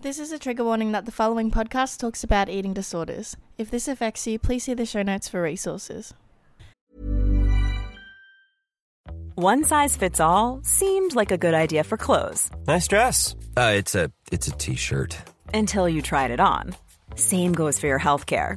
This is a trigger warning that the following podcast talks about eating disorders. If this affects you, please see the show notes for resources. One size fits all seemed like a good idea for clothes Nice dress. Uh, it's a it's a t-shirt. until you tried it on. Same goes for your healthcare.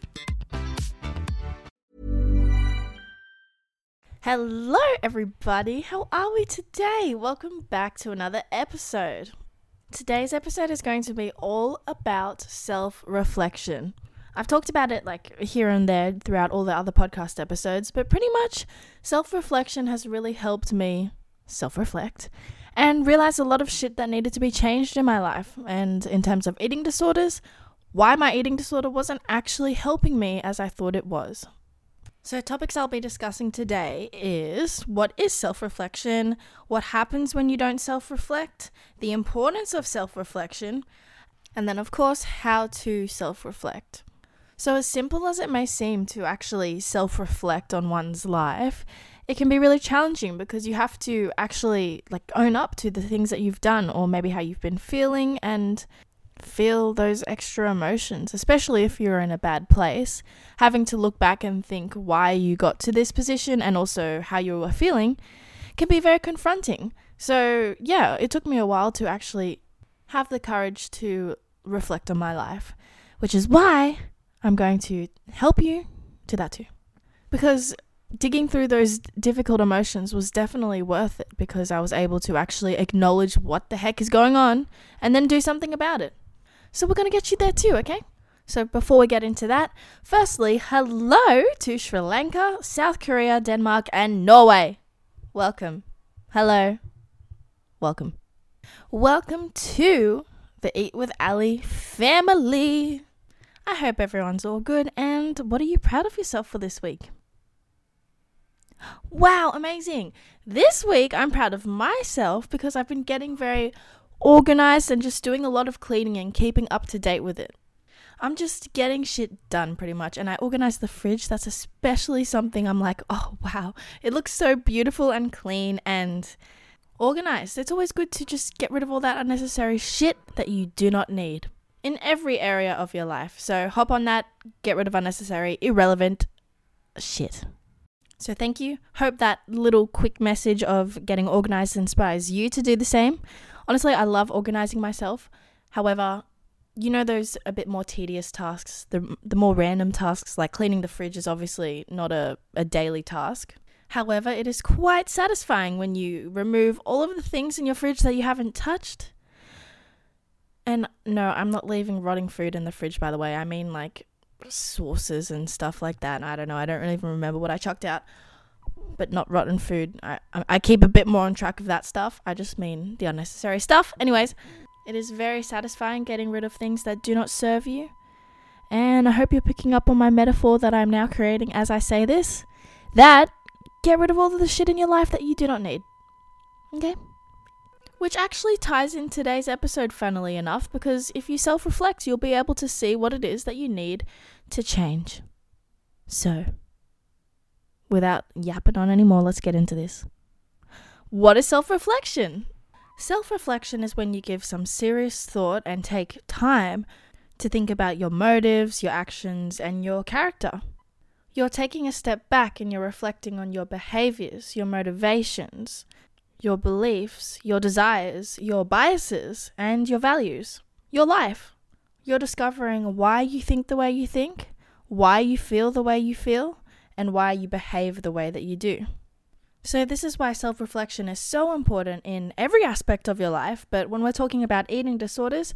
Hello, everybody. How are we today? Welcome back to another episode. Today's episode is going to be all about self reflection. I've talked about it like here and there throughout all the other podcast episodes, but pretty much self reflection has really helped me self reflect and realize a lot of shit that needed to be changed in my life. And in terms of eating disorders, why my eating disorder wasn't actually helping me as I thought it was. So, topics I'll be discussing today is what is self reflection, what happens when you don't self reflect, the importance of self reflection, and then, of course, how to self reflect. So, as simple as it may seem to actually self reflect on one's life, it can be really challenging because you have to actually like own up to the things that you've done or maybe how you've been feeling and feel those extra emotions, especially if you're in a bad place. Having to look back and think why you got to this position and also how you were feeling can be very confronting. So, yeah, it took me a while to actually have the courage to reflect on my life, which is why I'm going to help you do that too. Because digging through those difficult emotions was definitely worth it because I was able to actually acknowledge what the heck is going on and then do something about it. So we're going to get you there too, okay? So before we get into that, firstly, hello to Sri Lanka, South Korea, Denmark, and Norway. Welcome. Hello. Welcome. Welcome to the Eat with Ally family. I hope everyone's all good and what are you proud of yourself for this week? Wow, amazing. This week I'm proud of myself because I've been getting very organized and just doing a lot of cleaning and keeping up to date with it. I'm just getting shit done pretty much. And I organize the fridge. That's especially something I'm like, oh wow, it looks so beautiful and clean and organized. It's always good to just get rid of all that unnecessary shit that you do not need in every area of your life. So hop on that, get rid of unnecessary, irrelevant shit. So thank you. Hope that little quick message of getting organized inspires you to do the same. Honestly, I love organizing myself. However, you know those a bit more tedious tasks, the the more random tasks like cleaning the fridge is obviously not a, a daily task. However, it is quite satisfying when you remove all of the things in your fridge that you haven't touched. And no, I'm not leaving rotting food in the fridge by the way. I mean like sauces and stuff like that. I don't know. I don't really even remember what I chucked out, but not rotten food. I I keep a bit more on track of that stuff. I just mean the unnecessary stuff. Anyways, it is very satisfying getting rid of things that do not serve you. And I hope you're picking up on my metaphor that I'm now creating as I say this. That get rid of all of the shit in your life that you do not need. Okay? Which actually ties in today's episode, funnily enough, because if you self reflect, you'll be able to see what it is that you need to change. So, without yapping on anymore, let's get into this. What is self reflection? Self reflection is when you give some serious thought and take time to think about your motives, your actions, and your character. You're taking a step back and you're reflecting on your behaviors, your motivations, your beliefs, your desires, your biases, and your values, your life. You're discovering why you think the way you think, why you feel the way you feel, and why you behave the way that you do. So, this is why self reflection is so important in every aspect of your life. But when we're talking about eating disorders,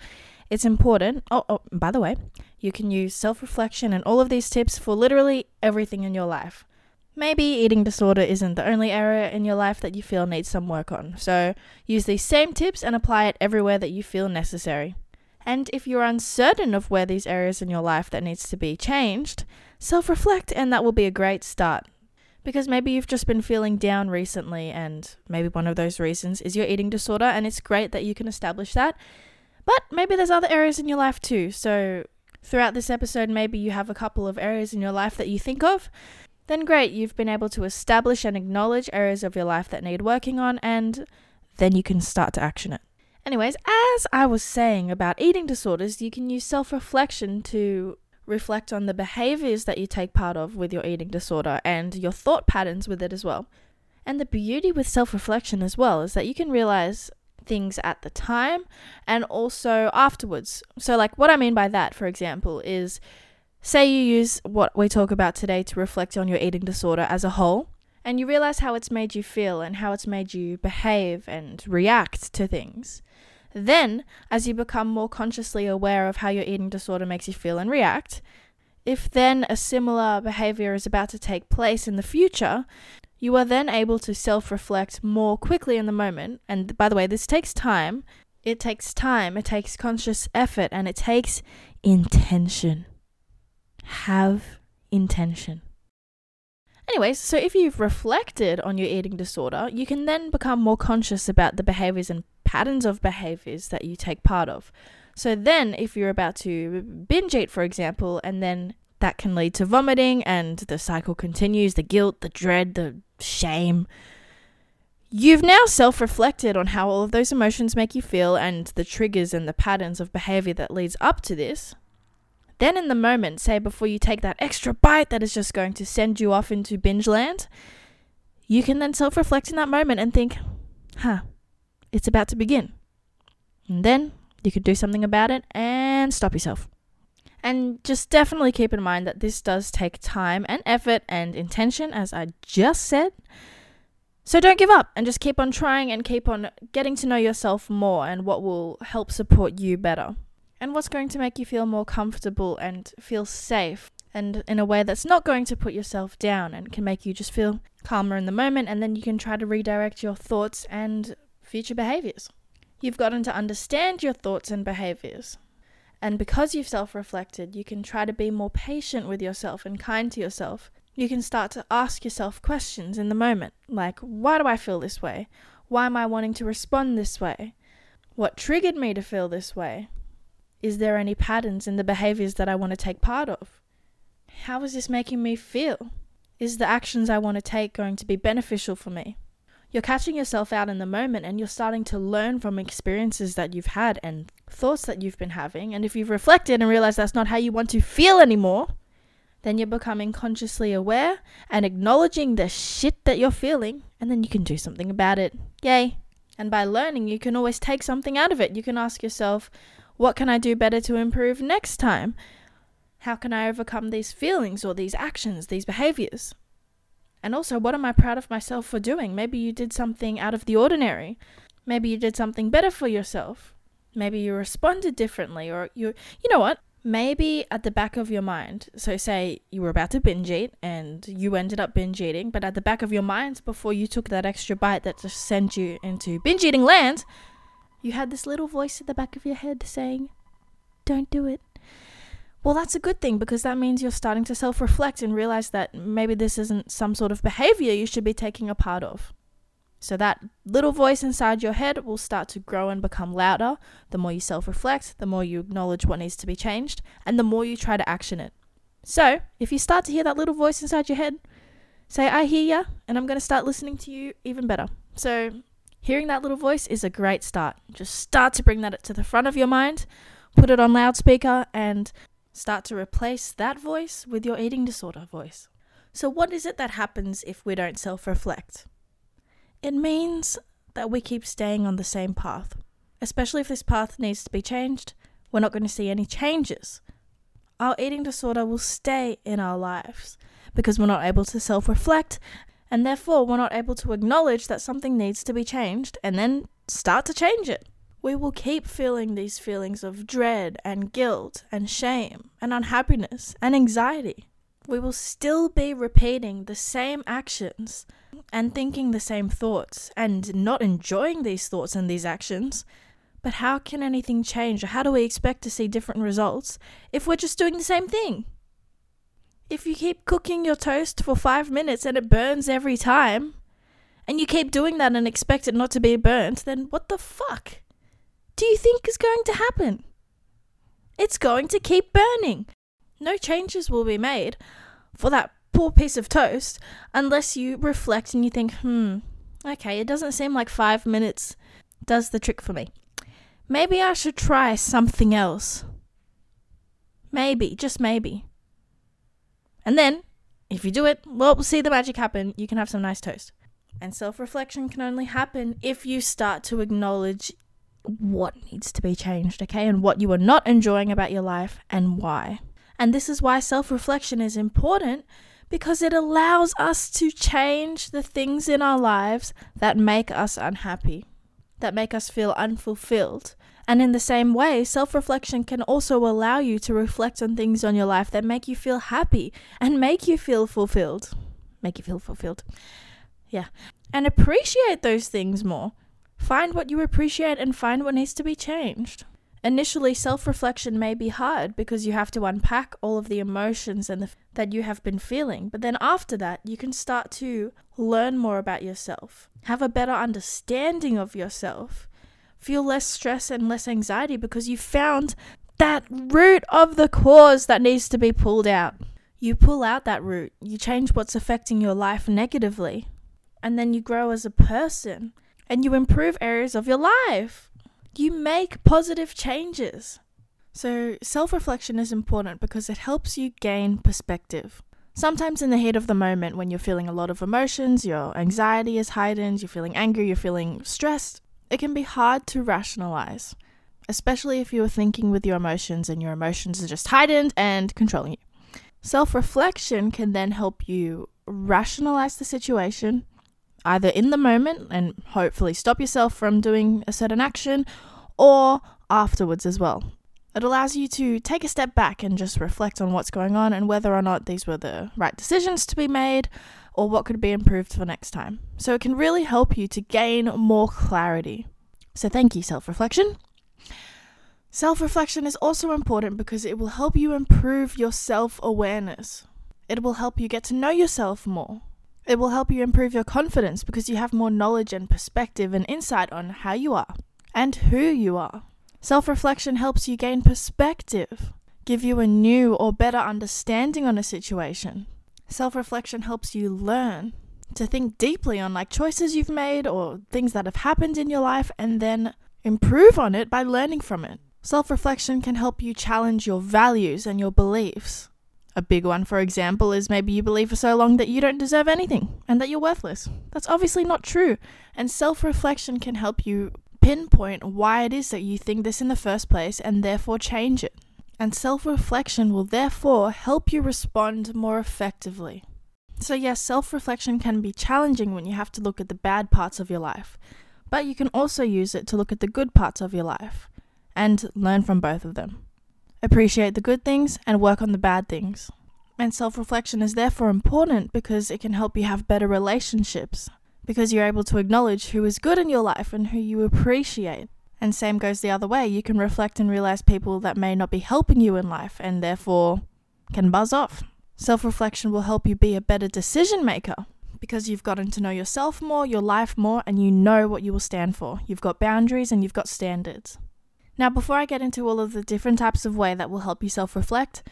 it's important. Oh, oh by the way, you can use self reflection and all of these tips for literally everything in your life. Maybe eating disorder isn't the only area in your life that you feel needs some work on. So, use these same tips and apply it everywhere that you feel necessary. And if you're uncertain of where these areas in your life that needs to be changed, self reflect and that will be a great start. Because maybe you've just been feeling down recently, and maybe one of those reasons is your eating disorder, and it's great that you can establish that. But maybe there's other areas in your life too. So, throughout this episode, maybe you have a couple of areas in your life that you think of. Then, great, you've been able to establish and acknowledge areas of your life that need working on, and then you can start to action it. Anyways, as I was saying about eating disorders, you can use self reflection to reflect on the behaviors that you take part of with your eating disorder and your thought patterns with it as well. And the beauty with self reflection as well is that you can realize things at the time and also afterwards. So, like, what I mean by that, for example, is say you use what we talk about today to reflect on your eating disorder as a whole, and you realize how it's made you feel and how it's made you behave and react to things. Then, as you become more consciously aware of how your eating disorder makes you feel and react, if then a similar behavior is about to take place in the future, you are then able to self reflect more quickly in the moment. And by the way, this takes time. It takes time, it takes conscious effort, and it takes intention. Have intention. Anyways, so if you've reflected on your eating disorder, you can then become more conscious about the behaviors and patterns of behaviors that you take part of. So then, if you're about to binge eat, for example, and then that can lead to vomiting and the cycle continues the guilt, the dread, the shame. You've now self reflected on how all of those emotions make you feel and the triggers and the patterns of behavior that leads up to this. Then, in the moment, say before you take that extra bite that is just going to send you off into binge land, you can then self reflect in that moment and think, huh, it's about to begin. And then you could do something about it and stop yourself. And just definitely keep in mind that this does take time and effort and intention, as I just said. So don't give up and just keep on trying and keep on getting to know yourself more and what will help support you better and what's going to make you feel more comfortable and feel safe and in a way that's not going to put yourself down and can make you just feel calmer in the moment and then you can try to redirect your thoughts and future behaviors. You've gotten to understand your thoughts and behaviors. And because you've self reflected, you can try to be more patient with yourself and kind to yourself. You can start to ask yourself questions in the moment, like, why do I feel this way? Why am I wanting to respond this way? What triggered me to feel this way? Is there any patterns in the behaviors that I want to take part of? How is this making me feel? Is the actions I want to take going to be beneficial for me? You're catching yourself out in the moment and you're starting to learn from experiences that you've had and thoughts that you've been having. And if you've reflected and realized that's not how you want to feel anymore, then you're becoming consciously aware and acknowledging the shit that you're feeling, and then you can do something about it. Yay! And by learning, you can always take something out of it. You can ask yourself, what can I do better to improve next time? How can I overcome these feelings or these actions, these behaviors? And also, what am I proud of myself for doing? Maybe you did something out of the ordinary. Maybe you did something better for yourself. Maybe you responded differently, or you, you know what? Maybe at the back of your mind, so say you were about to binge eat and you ended up binge eating, but at the back of your mind, before you took that extra bite that just sent you into binge eating land, you had this little voice at the back of your head saying, Don't do it. Well, that's a good thing because that means you're starting to self reflect and realize that maybe this isn't some sort of behavior you should be taking a part of. So, that little voice inside your head will start to grow and become louder. The more you self reflect, the more you acknowledge what needs to be changed, and the more you try to action it. So, if you start to hear that little voice inside your head, say, I hear ya, and I'm going to start listening to you even better. So, Hearing that little voice is a great start. Just start to bring that to the front of your mind, put it on loudspeaker, and start to replace that voice with your eating disorder voice. So, what is it that happens if we don't self reflect? It means that we keep staying on the same path, especially if this path needs to be changed. We're not going to see any changes. Our eating disorder will stay in our lives because we're not able to self reflect And therefore, we're not able to acknowledge that something needs to be changed and then start to change it. We will keep feeling these feelings of dread and guilt and shame and unhappiness and anxiety. We will still be repeating the same actions and thinking the same thoughts and not enjoying these thoughts and these actions. But how can anything change or how do we expect to see different results if we're just doing the same thing? If you keep cooking your toast for five minutes and it burns every time, and you keep doing that and expect it not to be burnt, then what the fuck do you think is going to happen? It's going to keep burning. No changes will be made for that poor piece of toast unless you reflect and you think, hmm, okay, it doesn't seem like five minutes does the trick for me. Maybe I should try something else. Maybe, just maybe. And then, if you do it, well, we'll see the magic happen. You can have some nice toast. And self reflection can only happen if you start to acknowledge what needs to be changed, okay? And what you are not enjoying about your life and why. And this is why self reflection is important because it allows us to change the things in our lives that make us unhappy, that make us feel unfulfilled. And in the same way, self reflection can also allow you to reflect on things on your life that make you feel happy and make you feel fulfilled. Make you feel fulfilled. Yeah. And appreciate those things more. Find what you appreciate and find what needs to be changed. Initially, self reflection may be hard because you have to unpack all of the emotions and the, that you have been feeling. But then after that, you can start to learn more about yourself, have a better understanding of yourself, feel less stress and less anxiety because you found that root of the cause that needs to be pulled out. You pull out that root, you change what's affecting your life negatively, and then you grow as a person and you improve areas of your life you make positive changes. So, self reflection is important because it helps you gain perspective. Sometimes, in the heat of the moment, when you're feeling a lot of emotions, your anxiety is heightened, you're feeling angry, you're feeling stressed, it can be hard to rationalize, especially if you are thinking with your emotions and your emotions are just heightened and controlling you. Self reflection can then help you rationalize the situation either in the moment and hopefully stop yourself from doing a certain action or afterwards as well. It allows you to take a step back and just reflect on what's going on and whether or not these were the right decisions to be made or what could be improved for next time. So it can really help you to gain more clarity. So thank you, self reflection. Self reflection is also important because it will help you improve your self awareness. It will help you get to know yourself more. It will help you improve your confidence because you have more knowledge and perspective and insight on how you are and who you are. Self reflection helps you gain perspective, give you a new or better understanding on a situation. Self reflection helps you learn to think deeply on like choices you've made or things that have happened in your life and then improve on it by learning from it. Self reflection can help you challenge your values and your beliefs. A big one, for example, is maybe you believe for so long that you don't deserve anything and that you're worthless. That's obviously not true, and self reflection can help you pinpoint why it is that you think this in the first place and therefore change it. And self reflection will therefore help you respond more effectively. So, yes, self reflection can be challenging when you have to look at the bad parts of your life, but you can also use it to look at the good parts of your life and learn from both of them appreciate the good things, and work on the bad things. And self reflection is therefore important because it can help you have better relationships, because you're able to acknowledge who is good in your life and who you appreciate. And same goes the other way. You can reflect and realize people that may not be helping you in life and therefore can buzz off. Self reflection will help you be a better decision maker because you've gotten to know yourself more, your life more, and you know what you will stand for. You've got boundaries and you've got standards. Now, before I get into all of the different types of way that will help you self reflect,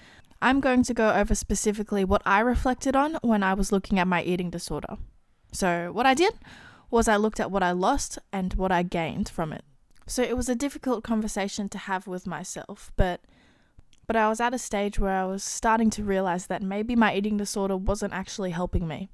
I'm going to go over specifically what I reflected on when I was looking at my eating disorder. So, what I did was I looked at what I lost and what I gained from it. So, it was a difficult conversation to have with myself, but but I was at a stage where I was starting to realize that maybe my eating disorder wasn't actually helping me.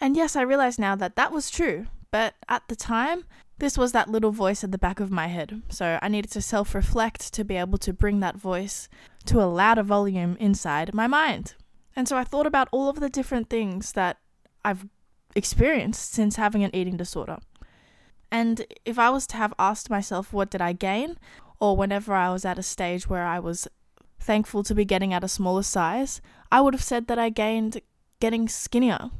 And yes, I realize now that that was true, but at the time, this was that little voice at the back of my head, so I needed to self reflect to be able to bring that voice to a louder volume inside my mind. And so I thought about all of the different things that I've experienced since having an eating disorder. And if I was to have asked myself, what did I gain? Or whenever I was at a stage where I was thankful to be getting at a smaller size, I would have said that I gained getting skinnier.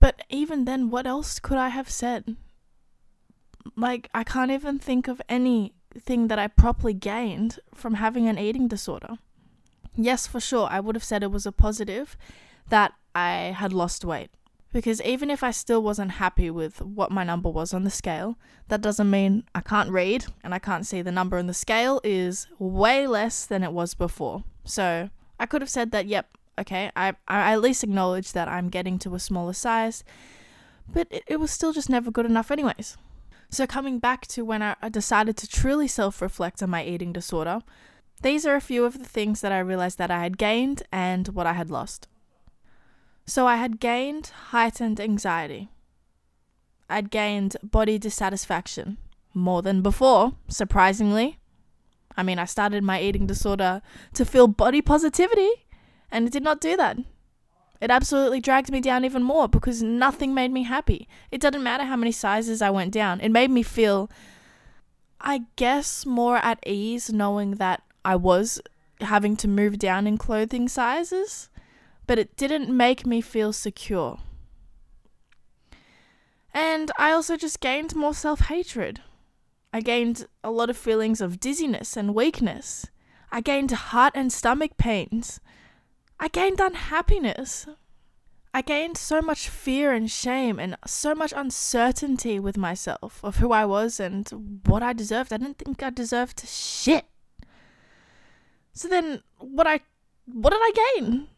But even then, what else could I have said? Like, I can't even think of anything that I properly gained from having an eating disorder. Yes, for sure, I would have said it was a positive that I had lost weight. Because even if I still wasn't happy with what my number was on the scale, that doesn't mean I can't read and I can't see the number on the scale is way less than it was before. So I could have said that, yep, okay, I, I at least acknowledge that I'm getting to a smaller size, but it, it was still just never good enough, anyways. So, coming back to when I, decided to truly self reflect on my eating disorder, these are a few of the things that I realized that I had gained and what I had lost. So I had gained heightened anxiety. I'd gained body dissatisfaction more than before, surprisingly. I mean, I started my eating disorder to feel body positivity, and it did not do that. It absolutely dragged me down even more because nothing made me happy. It didn't matter how many sizes I went down. It made me feel, I guess, more at ease knowing that I was having to move down in clothing sizes, but it didn't make me feel secure. And I also just gained more self hatred. I gained a lot of feelings of dizziness and weakness. I gained heart and stomach pains. I gained unhappiness. I gained so much fear and shame and so much uncertainty with myself of who I was and what I deserved. I didn't think I deserved shit. So then what I what did I gain?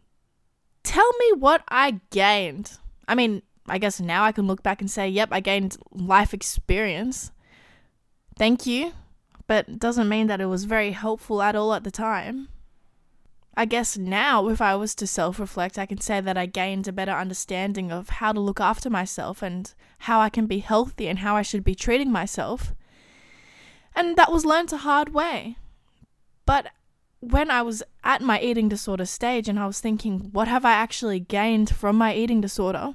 Tell me what I gained. I mean, I guess now I can look back and say, yep, I gained life experience. Thank you. But doesn't mean that it was very helpful at all at the time. I guess now, if I was to self reflect, I can say that I gained a better understanding of how to look after myself and how I can be healthy and how I should be treating myself. And that was learned a hard way. But when I was at my eating disorder stage and I was thinking, what have I actually gained from my eating disorder?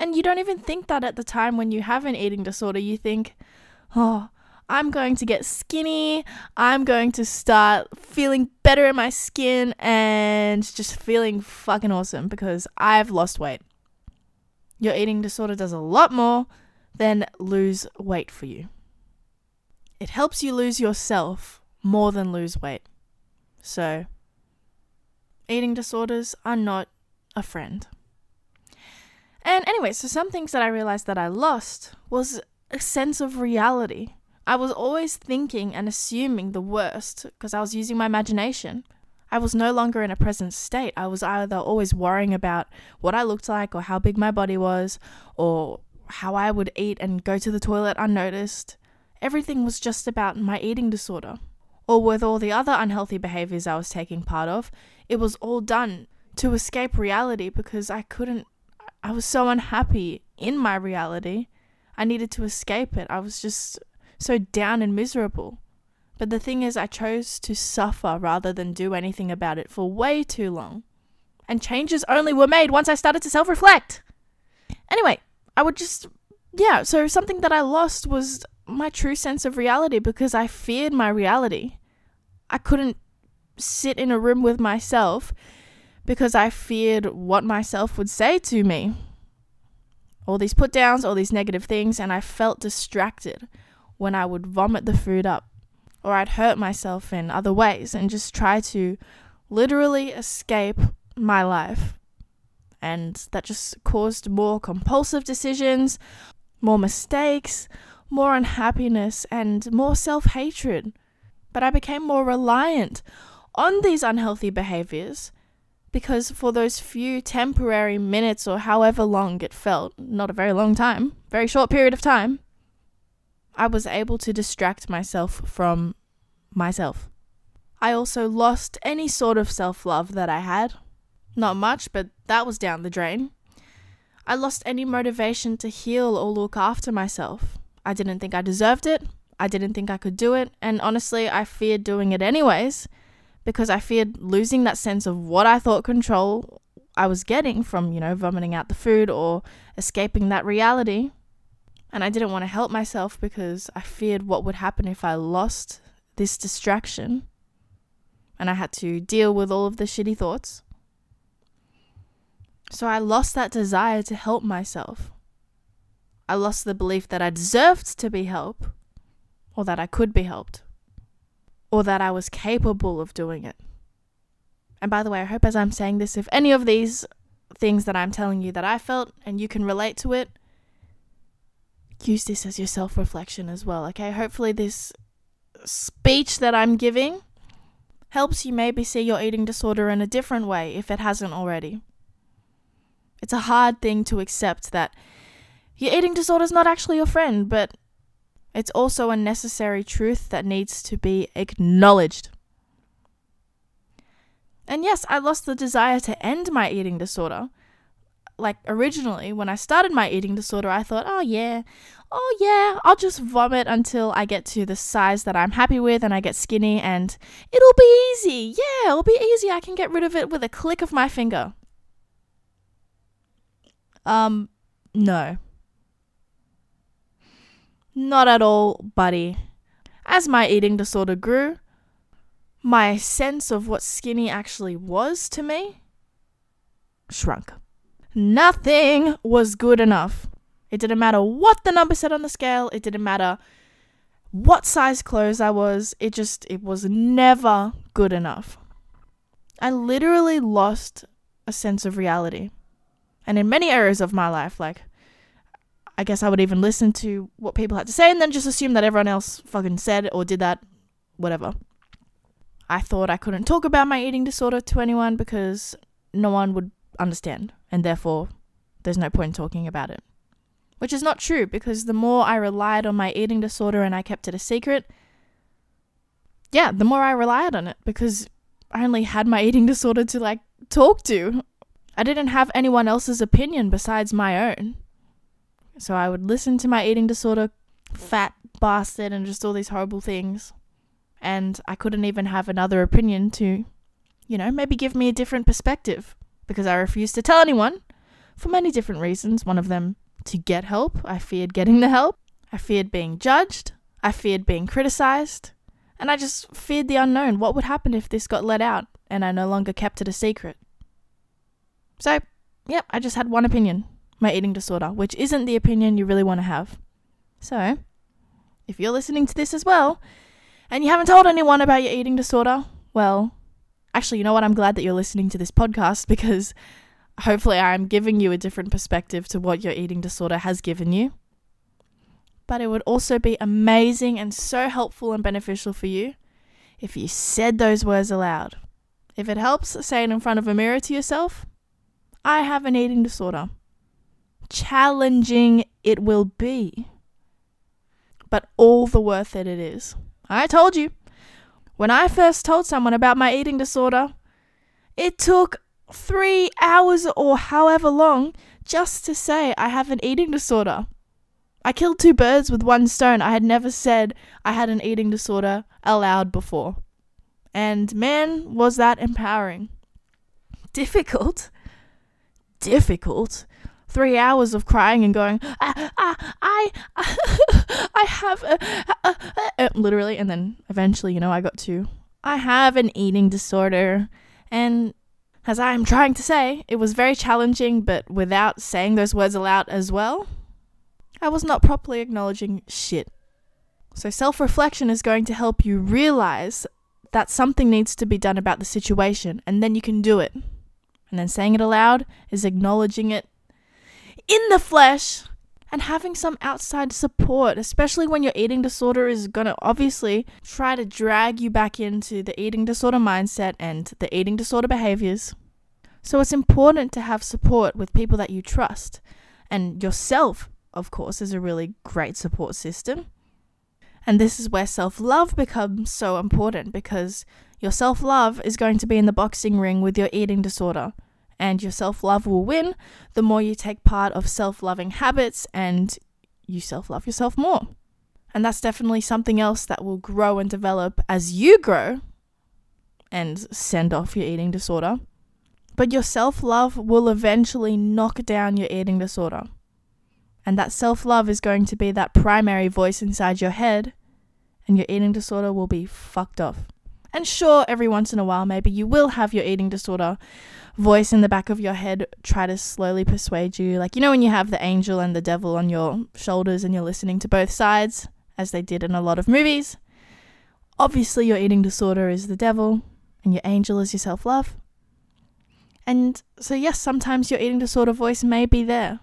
And you don't even think that at the time when you have an eating disorder. You think, oh, I'm going to get skinny. I'm going to start feeling better in my skin and just feeling fucking awesome because I've lost weight. Your eating disorder does a lot more than lose weight for you. It helps you lose yourself more than lose weight. So, eating disorders are not a friend. And anyway, so some things that I realized that I lost was a sense of reality. I was always thinking and assuming the worst because I was using my imagination. I was no longer in a present state. I was either always worrying about what I looked like or how big my body was or how I would eat and go to the toilet unnoticed. Everything was just about my eating disorder. Or with all the other unhealthy behaviors I was taking part of, it was all done to escape reality because I couldn't, I was so unhappy in my reality. I needed to escape it. I was just so down and miserable. But the thing is, I chose to suffer rather than do anything about it for way too long. And changes only were made once I started to self reflect. Anyway, I would just, yeah, so something that I lost was my true sense of reality because I feared my reality. I couldn't sit in a room with myself because I feared what myself would say to me. All these put downs, all these negative things, and I felt distracted when I would vomit the food up or I'd hurt myself in other ways and just try to literally escape my life. And that just caused more compulsive decisions, more mistakes, more unhappiness, and more self hatred. But I became more reliant on these unhealthy behaviors because for those few temporary minutes or however long it felt, not a very long time, very short period of time, I was able to distract myself from myself. I also lost any sort of self love that I had. Not much, but that was down the drain. I lost any motivation to heal or look after myself. I didn't think I deserved it. I didn't think I could do it. And honestly, I feared doing it anyways because I feared losing that sense of what I thought control I was getting from, you know, vomiting out the food or escaping that reality. And I didn't want to help myself because I feared what would happen if I lost this distraction and I had to deal with all of the shitty thoughts. So I lost that desire to help myself. I lost the belief that I deserved to be helped, or that I could be helped, or that I was capable of doing it. And by the way, I hope as I'm saying this, if any of these things that I'm telling you that I felt and you can relate to it, use this as your self reflection as well, okay? Hopefully, this speech that I'm giving helps you maybe see your eating disorder in a different way if it hasn't already. It's a hard thing to accept that your eating disorder is not actually your friend, but it's also a necessary truth that needs to be acknowledged. And yes, I lost the desire to end my eating disorder like originally when I started my eating disorder, I thought, oh yeah, oh yeah, I'll just vomit until I get to the size that I'm happy with and I get skinny and it'll be easy. Yeah, it'll be easy. I can get rid of it with a click of my finger. Um, no. Not at all, buddy. As my eating disorder grew, my sense of what skinny actually was to me shrunk. Nothing was good enough. It didn't matter what the number said on the scale, it didn't matter what size clothes I was, it just, it was never good enough. I literally lost a sense of reality. And in many areas of my life, like, I guess I would even listen to what people had to say and then just assume that everyone else fucking said or did that, whatever. I thought I couldn't talk about my eating disorder to anyone because no one would understand, and therefore there's no point in talking about it. Which is not true because the more I relied on my eating disorder and I kept it a secret, yeah, the more I relied on it because I only had my eating disorder to like talk to. I didn't have anyone else's opinion besides my own. So I would listen to my eating disorder, fat bastard, and just all these horrible things. And I couldn't even have another opinion to, you know, maybe give me a different perspective because I refused to tell anyone for many different reasons. One of them to get help. I feared getting the help. I feared being judged. I feared being criticized. And I just feared the unknown. What would happen if this got let out and I no longer kept it a secret? So, yep, I just had one opinion my eating disorder, which isn't the opinion you really want to have. So, if you're listening to this as well, and you haven't told anyone about your eating disorder, well, actually, you know what? I'm glad that you're listening to this podcast because hopefully I'm giving you a different perspective to what your eating disorder has given you. But it would also be amazing and so helpful and beneficial for you if you said those words aloud. If it helps, say it in front of a mirror to yourself I have an eating disorder. Challenging it will be, but all the worth it it is. I told you. When I first told someone about my eating disorder, it took three hours or however long just to say I have an eating disorder. I killed two birds with one stone. I had never said I had an eating disorder aloud before. And man, was that empowering. Difficult. Difficult. Three hours of crying and going, ah, ah, I, I, I, I have a, a, a, a, literally, and then eventually, you know, I got to, I have an eating disorder. And as I am trying to say, it was very challenging, but without saying those words aloud as well, I was not properly acknowledging shit. So, self reflection is going to help you realize that something needs to be done about the situation, and then you can do it. And then saying it aloud is acknowledging it in the flesh and having some outside support, especially when your eating disorder is going to obviously try to drag you back into the eating disorder mindset and the eating disorder behaviors. So it's important to have support with people that you trust. And yourself, of course, is a really great support system. And this is where self love becomes so important because your self love is going to be in the boxing ring with your eating disorder. And your self love will win the more you take part of self loving habits and you self love yourself more. And that's definitely something else that will grow and develop as you grow and send off your eating disorder. But your self love will eventually knock down your eating disorder. And that self love is going to be that primary voice inside your head and your eating disorder will be fucked off. And sure, every once in a while, maybe you will have your eating disorder voice in the back of your head try to slowly persuade you. Like, you know, when you have the angel and the devil on your shoulders and you're listening to both sides, as they did in a lot of movies. Obviously, your eating disorder is the devil, and your angel is your self love. And so, yes, sometimes your eating disorder voice may be there,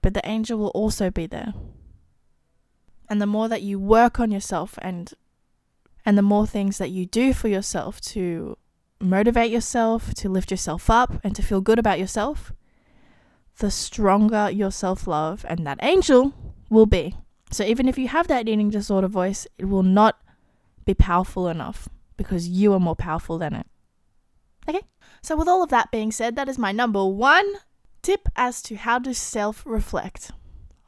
but the angel will also be there. And the more that you work on yourself and and the more things that you do for yourself to motivate yourself, to lift yourself up and to feel good about yourself, the stronger your self-love and that angel will be. So even if you have that eating disorder voice, it will not be powerful enough because you are more powerful than it. Okay? So with all of that being said, that is my number 1 tip as to how to self-reflect.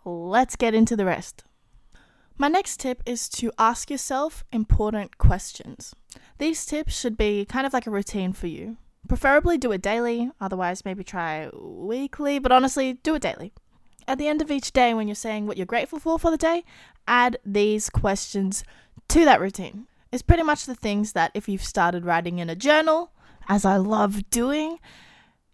Let's get into the rest. My next tip is to ask yourself important questions. These tips should be kind of like a routine for you. Preferably do it daily, otherwise, maybe try weekly, but honestly, do it daily. At the end of each day, when you're saying what you're grateful for for the day, add these questions to that routine. It's pretty much the things that if you've started writing in a journal, as I love doing,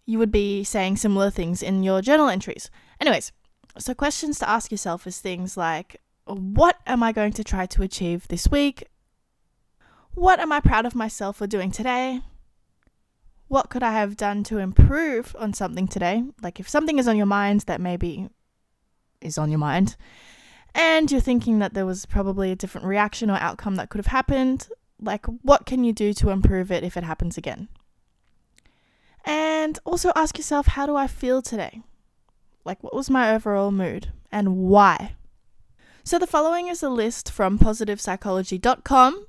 you would be saying similar things in your journal entries. Anyways, so questions to ask yourself is things like what am I going to try to achieve this week? What am I proud of myself for doing today? What could I have done to improve on something today? Like if something is on your mind that maybe is on your mind, and you're thinking that there was probably a different reaction or outcome that could have happened, like what can you do to improve it if it happens again? And also ask yourself, how do I feel today? Like, what was my overall mood and why? So, the following is a list from positivepsychology.com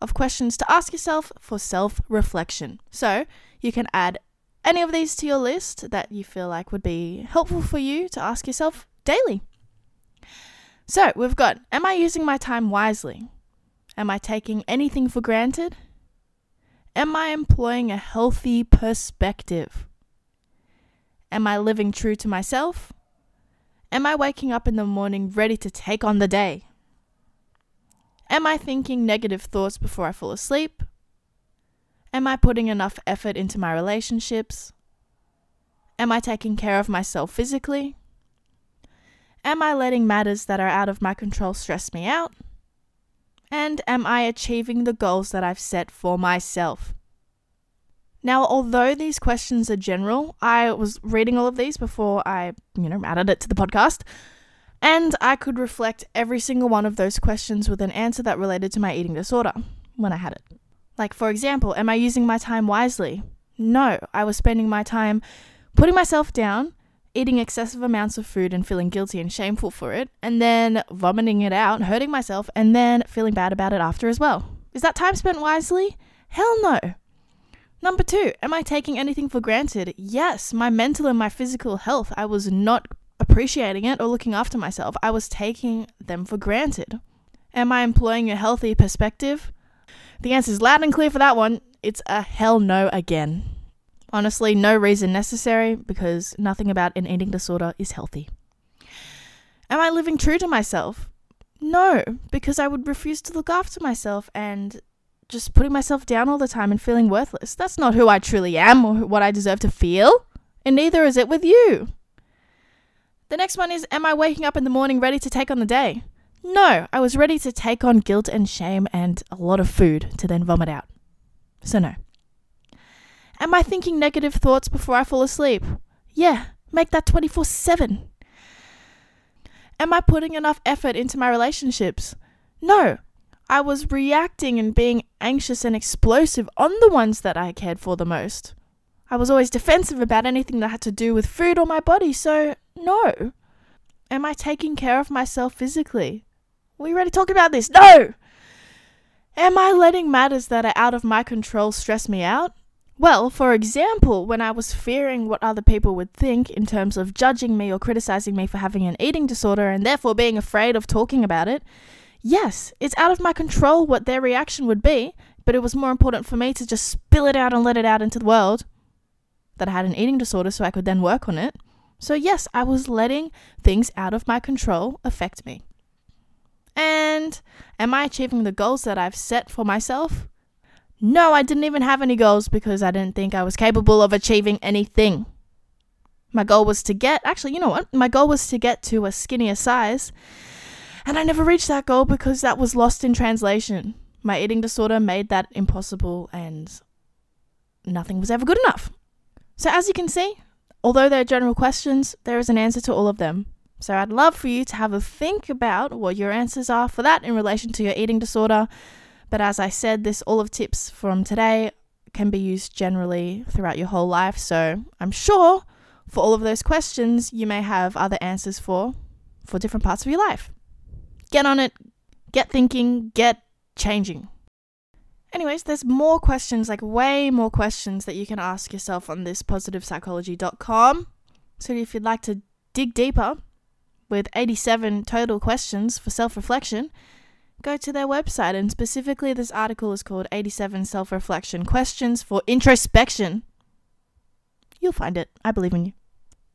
of questions to ask yourself for self reflection. So, you can add any of these to your list that you feel like would be helpful for you to ask yourself daily. So, we've got Am I using my time wisely? Am I taking anything for granted? Am I employing a healthy perspective? Am I living true to myself? Am I waking up in the morning ready to take on the day? Am I thinking negative thoughts before I fall asleep? Am I putting enough effort into my relationships? Am I taking care of myself physically? am I letting matters that are out of my control stress me out? And am I achieving the goals that I've set for myself? Now, although these questions are general, I was reading all of these before I, you know, added it to the podcast, and I could reflect every single one of those questions with an answer that related to my eating disorder when I had it. Like, for example, am I using my time wisely? No, I was spending my time putting myself down, eating excessive amounts of food and feeling guilty and shameful for it, and then vomiting it out, hurting myself, and then feeling bad about it after as well. Is that time spent wisely? Hell no. Number two, am I taking anything for granted? Yes, my mental and my physical health. I was not appreciating it or looking after myself. I was taking them for granted. Am I employing a healthy perspective? The answer is loud and clear for that one. It's a hell no again. Honestly, no reason necessary because nothing about an eating disorder is healthy. Am I living true to myself? No, because I would refuse to look after myself and just putting myself down all the time and feeling worthless. That's not who I truly am or what I deserve to feel, and neither is it with you. The next one is Am I waking up in the morning ready to take on the day? No, I was ready to take on guilt and shame and a lot of food to then vomit out. So, no. Am I thinking negative thoughts before I fall asleep? Yeah, make that 24 7. Am I putting enough effort into my relationships? No, I was reacting and being anxious and explosive on the ones that I cared for the most. I was always defensive about anything that had to do with food or my body, so no. Am I taking care of myself physically? We already talked about this. No! Am I letting matters that are out of my control stress me out? Well, for example, when I was fearing what other people would think in terms of judging me or criticizing me for having an eating disorder and therefore being afraid of talking about it, yes, it's out of my control what their reaction would be, but it was more important for me to just spill it out and let it out into the world that I had an eating disorder so I could then work on it. So, yes, I was letting things out of my control affect me. And am I achieving the goals that I've set for myself? No, I didn't even have any goals because I didn't think I was capable of achieving anything. My goal was to get, actually, you know what? My goal was to get to a skinnier size. And I never reached that goal because that was lost in translation. My eating disorder made that impossible and nothing was ever good enough. So, as you can see, although they're general questions, there is an answer to all of them. So I'd love for you to have a think about what your answers are for that in relation to your eating disorder. But as I said, this all of tips from today can be used generally throughout your whole life. So I'm sure for all of those questions, you may have other answers for for different parts of your life. Get on it, get thinking, get changing. Anyways, there's more questions, like way more questions that you can ask yourself on this positivepsychology.com. So if you'd like to dig deeper, with 87 total questions for self reflection, go to their website. And specifically, this article is called 87 Self Reflection Questions for Introspection. You'll find it. I believe in you.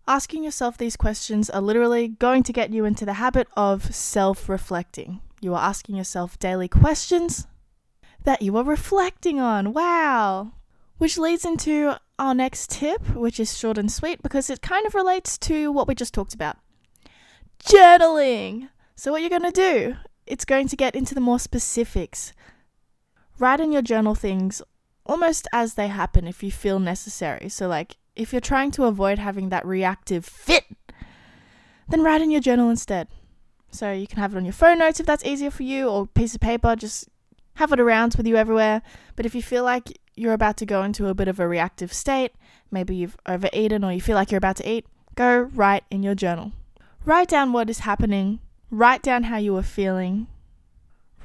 Asking yourself these questions are literally going to get you into the habit of self reflecting. You are asking yourself daily questions that you are reflecting on. Wow! Which leads into our next tip, which is short and sweet because it kind of relates to what we just talked about journaling. So, what you're going to do, it's going to get into the more specifics. Write in your journal things almost as they happen if you feel necessary. So, like, if you're trying to avoid having that reactive fit, then write in your journal instead. So, you can have it on your phone notes if that's easier for you, or piece of paper, just have it around with you everywhere. But if you feel like you're about to go into a bit of a reactive state, maybe you've overeaten or you feel like you're about to eat, go write in your journal. Write down what is happening, write down how you are feeling,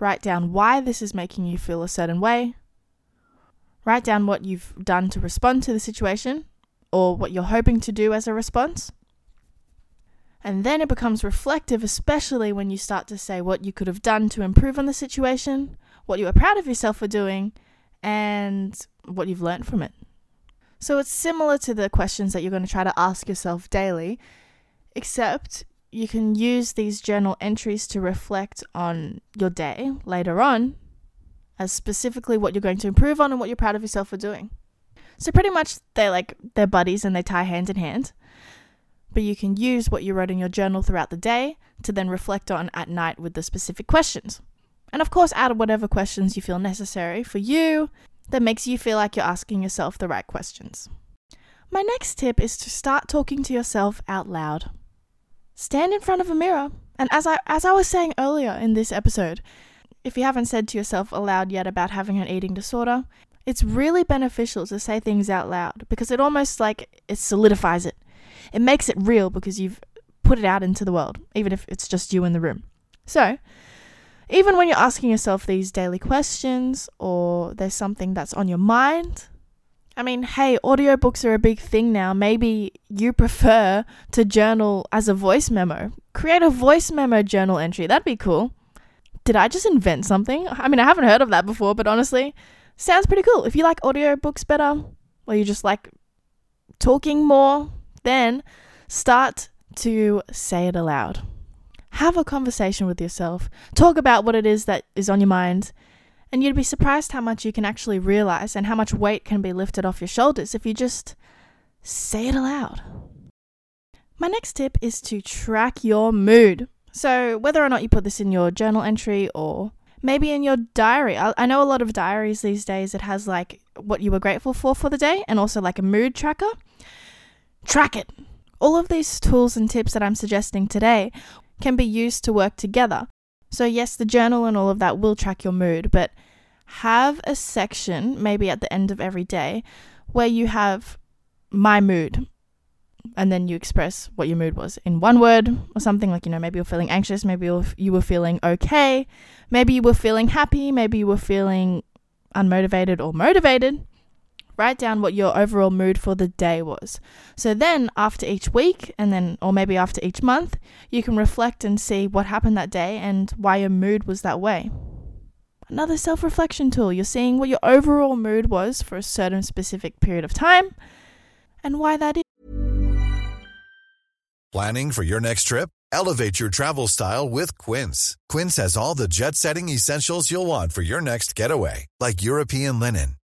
write down why this is making you feel a certain way, write down what you've done to respond to the situation or what you're hoping to do as a response. And then it becomes reflective, especially when you start to say what you could have done to improve on the situation, what you are proud of yourself for doing, and what you've learned from it. So it's similar to the questions that you're going to try to ask yourself daily, except you can use these journal entries to reflect on your day later on as specifically what you're going to improve on and what you're proud of yourself for doing. So pretty much they're like they're buddies and they tie hand in hand. but you can use what you wrote in your journal throughout the day to then reflect on at night with the specific questions. And of course, add whatever questions you feel necessary for you that makes you feel like you're asking yourself the right questions. My next tip is to start talking to yourself out loud. Stand in front of a mirror, and as I as I was saying earlier in this episode, if you haven't said to yourself aloud yet about having an eating disorder, it's really beneficial to say things out loud because it almost like it solidifies it. It makes it real because you've put it out into the world, even if it's just you in the room. So, even when you're asking yourself these daily questions or there's something that's on your mind, I mean, hey, audiobooks are a big thing now. Maybe you prefer to journal as a voice memo. Create a voice memo journal entry. That'd be cool. Did I just invent something? I mean, I haven't heard of that before, but honestly, sounds pretty cool. If you like audiobooks better, or you just like talking more, then start to say it aloud. Have a conversation with yourself. Talk about what it is that is on your mind. And you'd be surprised how much you can actually realize and how much weight can be lifted off your shoulders if you just say it aloud. My next tip is to track your mood. So, whether or not you put this in your journal entry or maybe in your diary, I, I know a lot of diaries these days, it has like what you were grateful for for the day and also like a mood tracker. Track it. All of these tools and tips that I'm suggesting today can be used to work together. So, yes, the journal and all of that will track your mood, but have a section, maybe at the end of every day, where you have my mood. And then you express what your mood was in one word or something like, you know, maybe you're feeling anxious, maybe you were feeling okay, maybe you were feeling happy, maybe you were feeling unmotivated or motivated write down what your overall mood for the day was. So then, after each week, and then, or maybe after each month, you can reflect and see what happened that day and why your mood was that way. Another self reflection tool. You're seeing what your overall mood was for a certain specific period of time and why that is. Planning for your next trip? Elevate your travel style with Quince. Quince has all the jet setting essentials you'll want for your next getaway, like European linen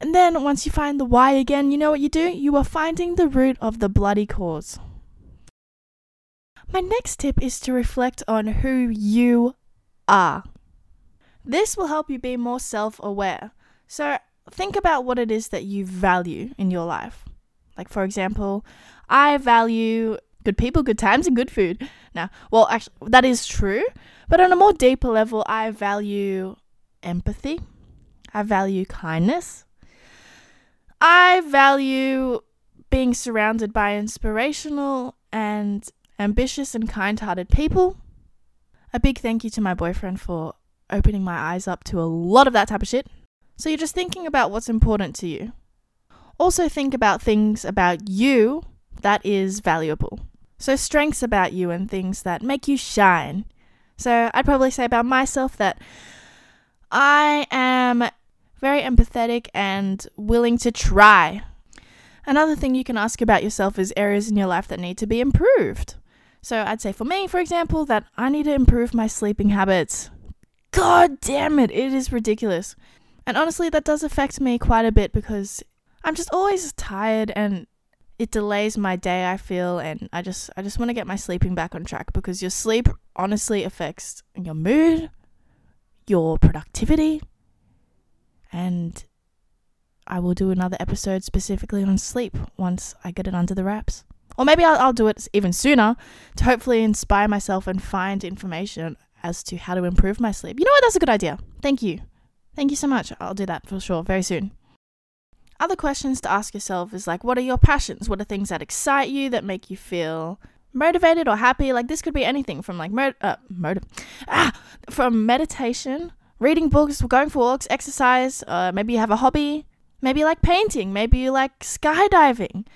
And then once you find the why again, you know what you do? You are finding the root of the bloody cause. My next tip is to reflect on who you are. This will help you be more self aware. So think about what it is that you value in your life. Like, for example, I value good people, good times, and good food. Now, well, actually, that is true, but on a more deeper level, I value empathy, I value kindness, I value being surrounded by inspirational and ambitious and kind hearted people. A big thank you to my boyfriend for opening my eyes up to a lot of that type of shit. So you're just thinking about what's important to you. Also, think about things about you that is valuable. So, strengths about you and things that make you shine. So, I'd probably say about myself that I am very empathetic and willing to try. Another thing you can ask about yourself is areas in your life that need to be improved. So I'd say for me, for example, that I need to improve my sleeping habits. God damn it, it is ridiculous. And honestly, that does affect me quite a bit because I'm just always tired and it delays my day I feel and I just I just want to get my sleeping back on track because your sleep honestly affects your mood, your productivity, and I will do another episode specifically on sleep once I get it under the wraps. Or maybe I'll, I'll do it even sooner to hopefully inspire myself and find information as to how to improve my sleep. You know what? That's a good idea. Thank you. Thank you so much. I'll do that for sure very soon. Other questions to ask yourself is like, what are your passions? What are things that excite you, that make you feel motivated or happy? Like, this could be anything from like, mo- uh, motive, ah, from meditation, reading books, going for walks, exercise. Uh, maybe you have a hobby. Maybe you like painting. Maybe you like skydiving.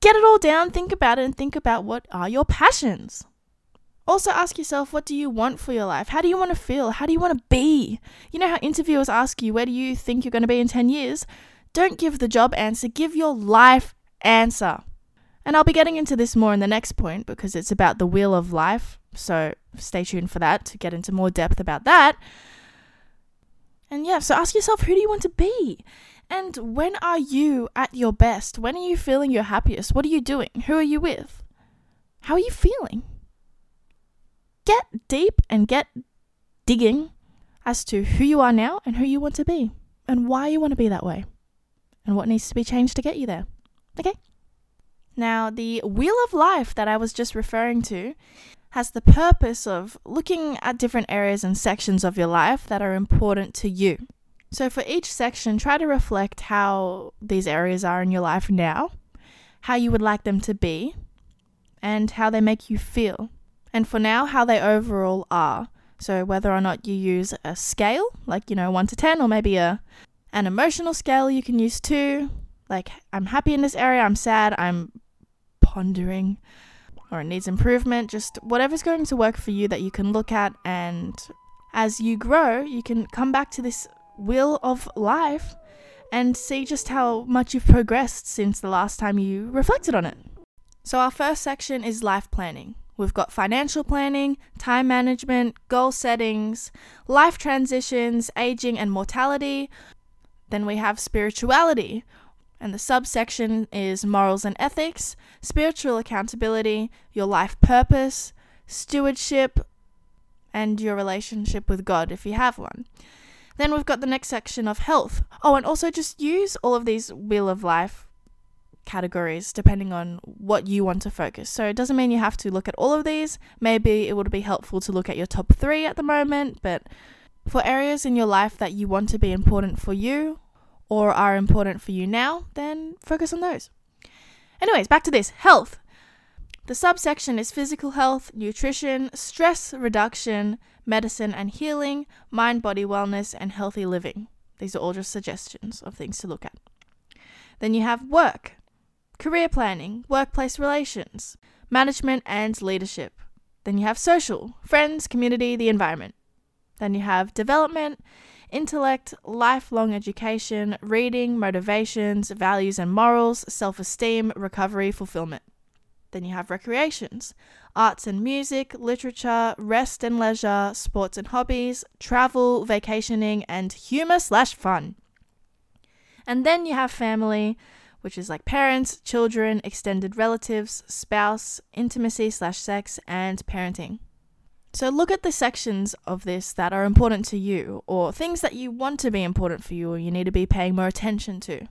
Get it all down, think about it, and think about what are your passions. Also, ask yourself what do you want for your life? How do you want to feel? How do you want to be? You know how interviewers ask you, where do you think you're going to be in 10 years? Don't give the job answer, give your life answer. And I'll be getting into this more in the next point because it's about the wheel of life. So stay tuned for that to get into more depth about that. And yeah, so ask yourself who do you want to be? And when are you at your best? When are you feeling your happiest? What are you doing? Who are you with? How are you feeling? Get deep and get digging as to who you are now and who you want to be and why you want to be that way and what needs to be changed to get you there. Okay? Now, the wheel of life that I was just referring to has the purpose of looking at different areas and sections of your life that are important to you. So, for each section, try to reflect how these areas are in your life now, how you would like them to be, and how they make you feel. And for now, how they overall are. So, whether or not you use a scale, like, you know, 1 to 10, or maybe a, an emotional scale you can use too, like, I'm happy in this area, I'm sad, I'm pondering, or it needs improvement, just whatever's going to work for you that you can look at. And as you grow, you can come back to this wheel of life and see just how much you've progressed since the last time you reflected on it. So, our first section is life planning. We've got financial planning, time management, goal settings, life transitions, aging and mortality. Then we have spirituality, and the subsection is morals and ethics, spiritual accountability, your life purpose, stewardship, and your relationship with God if you have one. Then we've got the next section of health. Oh, and also just use all of these wheel of life categories depending on what you want to focus. So it doesn't mean you have to look at all of these. Maybe it would be helpful to look at your top three at the moment, but for areas in your life that you want to be important for you or are important for you now, then focus on those. Anyways, back to this health. The subsection is physical health, nutrition, stress reduction, medicine and healing, mind body wellness, and healthy living. These are all just suggestions of things to look at. Then you have work, career planning, workplace relations, management, and leadership. Then you have social, friends, community, the environment. Then you have development, intellect, lifelong education, reading, motivations, values and morals, self esteem, recovery, fulfillment. Then you have recreations, arts and music, literature, rest and leisure, sports and hobbies, travel, vacationing, and humor slash fun. And then you have family, which is like parents, children, extended relatives, spouse, intimacy slash sex, and parenting. So look at the sections of this that are important to you, or things that you want to be important for you, or you need to be paying more attention to.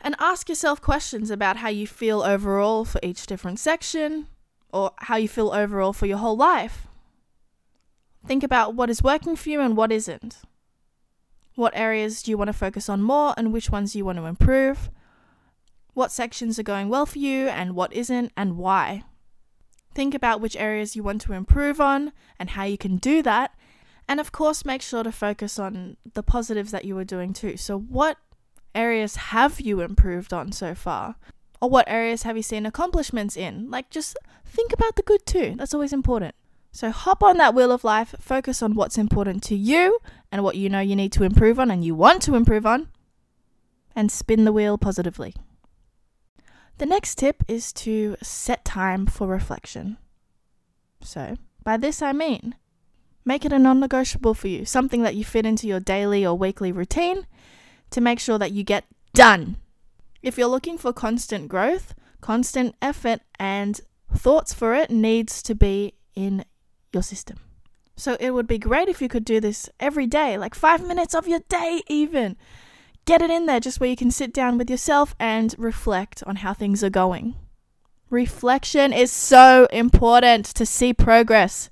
And ask yourself questions about how you feel overall for each different section, or how you feel overall for your whole life. Think about what is working for you and what isn't. What areas do you want to focus on more, and which ones you want to improve? What sections are going well for you, and what isn't, and why? Think about which areas you want to improve on and how you can do that. And of course, make sure to focus on the positives that you are doing too. So, what areas have you improved on so far? Or what areas have you seen accomplishments in? Like, just think about the good too. That's always important. So, hop on that wheel of life, focus on what's important to you and what you know you need to improve on and you want to improve on, and spin the wheel positively. The next tip is to set time for reflection. So, by this I mean, Make it a non negotiable for you, something that you fit into your daily or weekly routine to make sure that you get done. If you're looking for constant growth, constant effort, and thoughts for it needs to be in your system. So it would be great if you could do this every day, like five minutes of your day, even. Get it in there just where you can sit down with yourself and reflect on how things are going. Reflection is so important to see progress,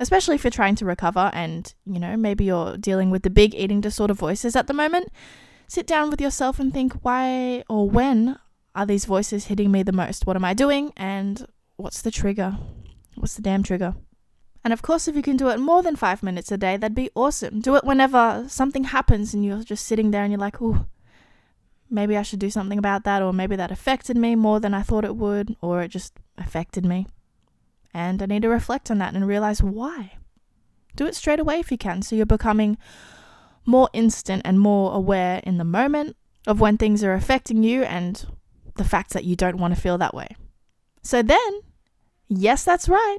especially if you're trying to recover and, you know, maybe you're dealing with the big eating disorder voices at the moment. Sit down with yourself and think why or when are these voices hitting me the most? What am I doing? And what's the trigger? What's the damn trigger? And of course, if you can do it more than five minutes a day, that'd be awesome. Do it whenever something happens and you're just sitting there and you're like, oh, maybe I should do something about that, or maybe that affected me more than I thought it would, or it just affected me. And I need to reflect on that and realize why. Do it straight away if you can, so you're becoming more instant and more aware in the moment of when things are affecting you and the fact that you don't want to feel that way. So then, yes, that's right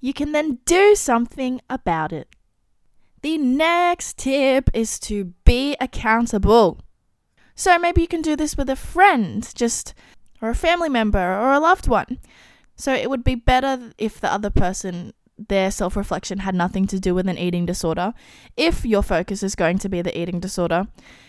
you can then do something about it. The next tip is to be accountable. So maybe you can do this with a friend, just or a family member or a loved one. So it would be better if the other person their self reflection had nothing to do with an eating disorder, if your focus is going to be the eating disorder,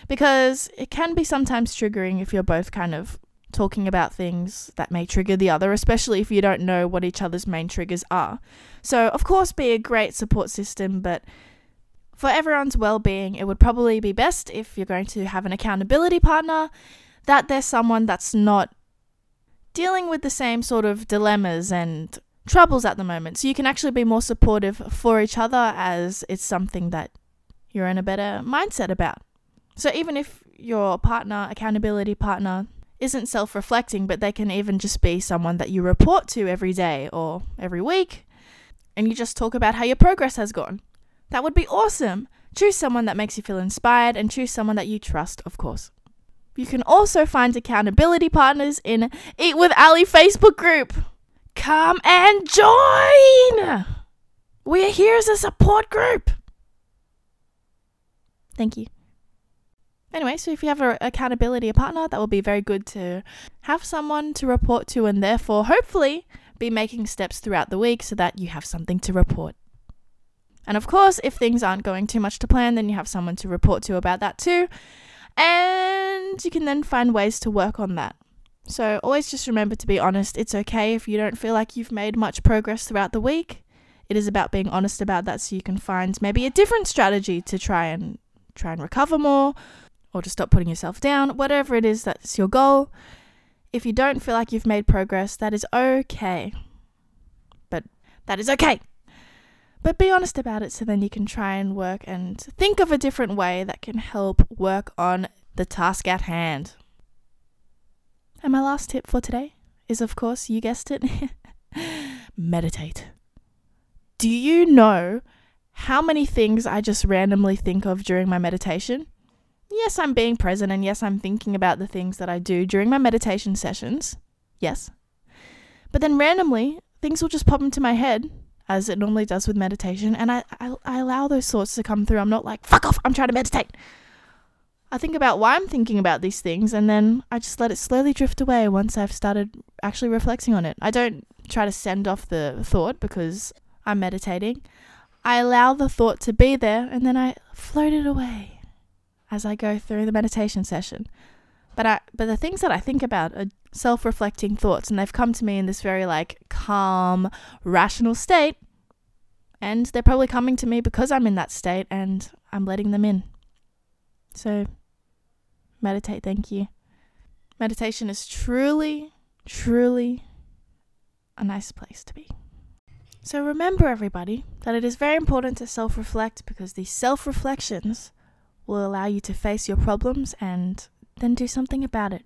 because it can be sometimes triggering if you're both kind of talking about things that may trigger the other, especially if you don't know what each other's main triggers are. So, of course, be a great support system, but for everyone's well being, it would probably be best if you're going to have an accountability partner that there's someone that's not dealing with the same sort of dilemmas and troubles at the moment. So you can actually be more supportive for each other as it's something that you're in a better mindset about. So even if your partner, accountability partner, isn't self reflecting, but they can even just be someone that you report to every day or every week, and you just talk about how your progress has gone. That would be awesome. Choose someone that makes you feel inspired and choose someone that you trust, of course. You can also find accountability partners in Eat with Ally Facebook group. Come and join! We're here as a support group. Thank you. Anyway, so if you have an accountability partner, that will be very good to have someone to report to and therefore hopefully be making steps throughout the week so that you have something to report. And of course, if things aren't going too much to plan, then you have someone to report to about that too. And you can then find ways to work on that. So always just remember to be honest. It's okay if you don't feel like you've made much progress throughout the week. It is about being honest about that so you can find maybe a different strategy to try and try and recover more or to stop putting yourself down, whatever it is that's your goal. If you don't feel like you've made progress, that is okay. But that is okay. But be honest about it so then you can try and work and think of a different way that can help work on the task at hand. And my last tip for today is, of course, you guessed it meditate. Do you know how many things I just randomly think of during my meditation? Yes, I'm being present and yes, I'm thinking about the things that I do during my meditation sessions. Yes. But then randomly, things will just pop into my head, as it normally does with meditation, and I, I, I allow those thoughts to come through. I'm not like, fuck off, I'm trying to meditate. I think about why I'm thinking about these things, and then I just let it slowly drift away once I've started actually reflecting on it. I don't try to send off the thought because I'm meditating. I allow the thought to be there, and then I float it away as I go through the meditation session. But I but the things that I think about are self-reflecting thoughts and they've come to me in this very like calm, rational state. And they're probably coming to me because I'm in that state and I'm letting them in. So meditate, thank you. Meditation is truly, truly a nice place to be. So remember, everybody, that it is very important to self reflect because these self reflections will allow you to face your problems and then do something about it.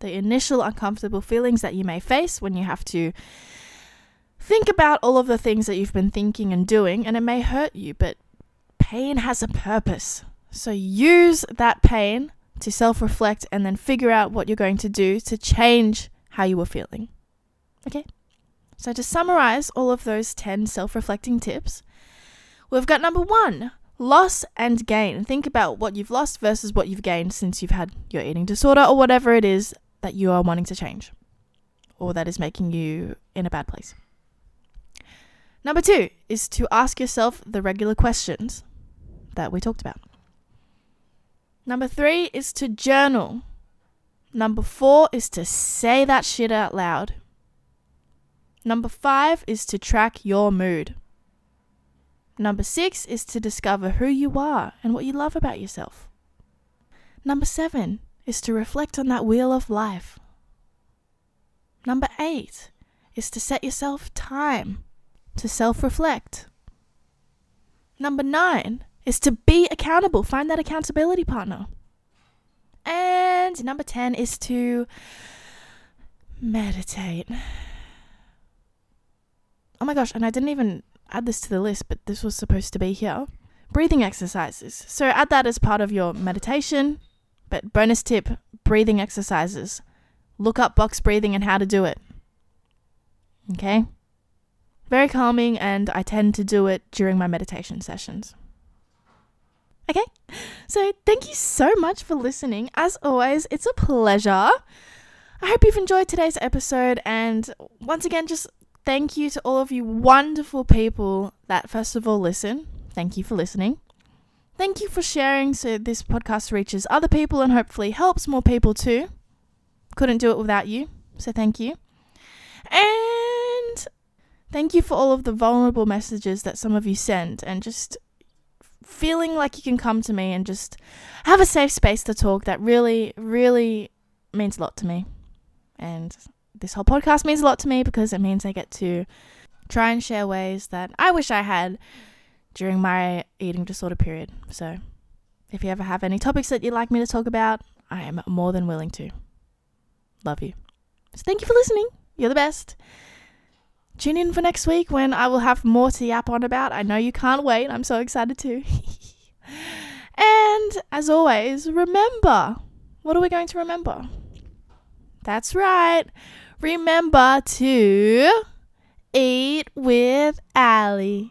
The initial uncomfortable feelings that you may face when you have to think about all of the things that you've been thinking and doing, and it may hurt you, but pain has a purpose. So use that pain to self reflect and then figure out what you're going to do to change how you were feeling. Okay? So, to summarize all of those 10 self reflecting tips, we've got number one loss and gain. Think about what you've lost versus what you've gained since you've had your eating disorder or whatever it is that you are wanting to change or that is making you in a bad place. Number two is to ask yourself the regular questions that we talked about. Number three is to journal. Number four is to say that shit out loud. Number five is to track your mood. Number six is to discover who you are and what you love about yourself. Number seven is to reflect on that wheel of life. Number eight is to set yourself time to self reflect. Number nine is to be accountable, find that accountability partner. And number 10 is to meditate. Oh my gosh, and I didn't even add this to the list, but this was supposed to be here. Breathing exercises. So add that as part of your meditation. But bonus tip breathing exercises. Look up box breathing and how to do it. Okay? Very calming, and I tend to do it during my meditation sessions. Okay, so thank you so much for listening. As always, it's a pleasure. I hope you've enjoyed today's episode, and once again, just thank you to all of you wonderful people that, first of all, listen. Thank you for listening. Thank you for sharing so this podcast reaches other people and hopefully helps more people too. Couldn't do it without you, so thank you. And thank you for all of the vulnerable messages that some of you send and just feeling like you can come to me and just have a safe space to talk that really, really means a lot to me. And this whole podcast means a lot to me because it means I get to try and share ways that I wish I had during my eating disorder period. So if you ever have any topics that you'd like me to talk about, I am more than willing to. Love you. So thank you for listening. You're the best. Tune in for next week when I will have more to yap on about. I know you can't wait. I'm so excited too. and as always, remember what are we going to remember? That's right. Remember to eat with Ally.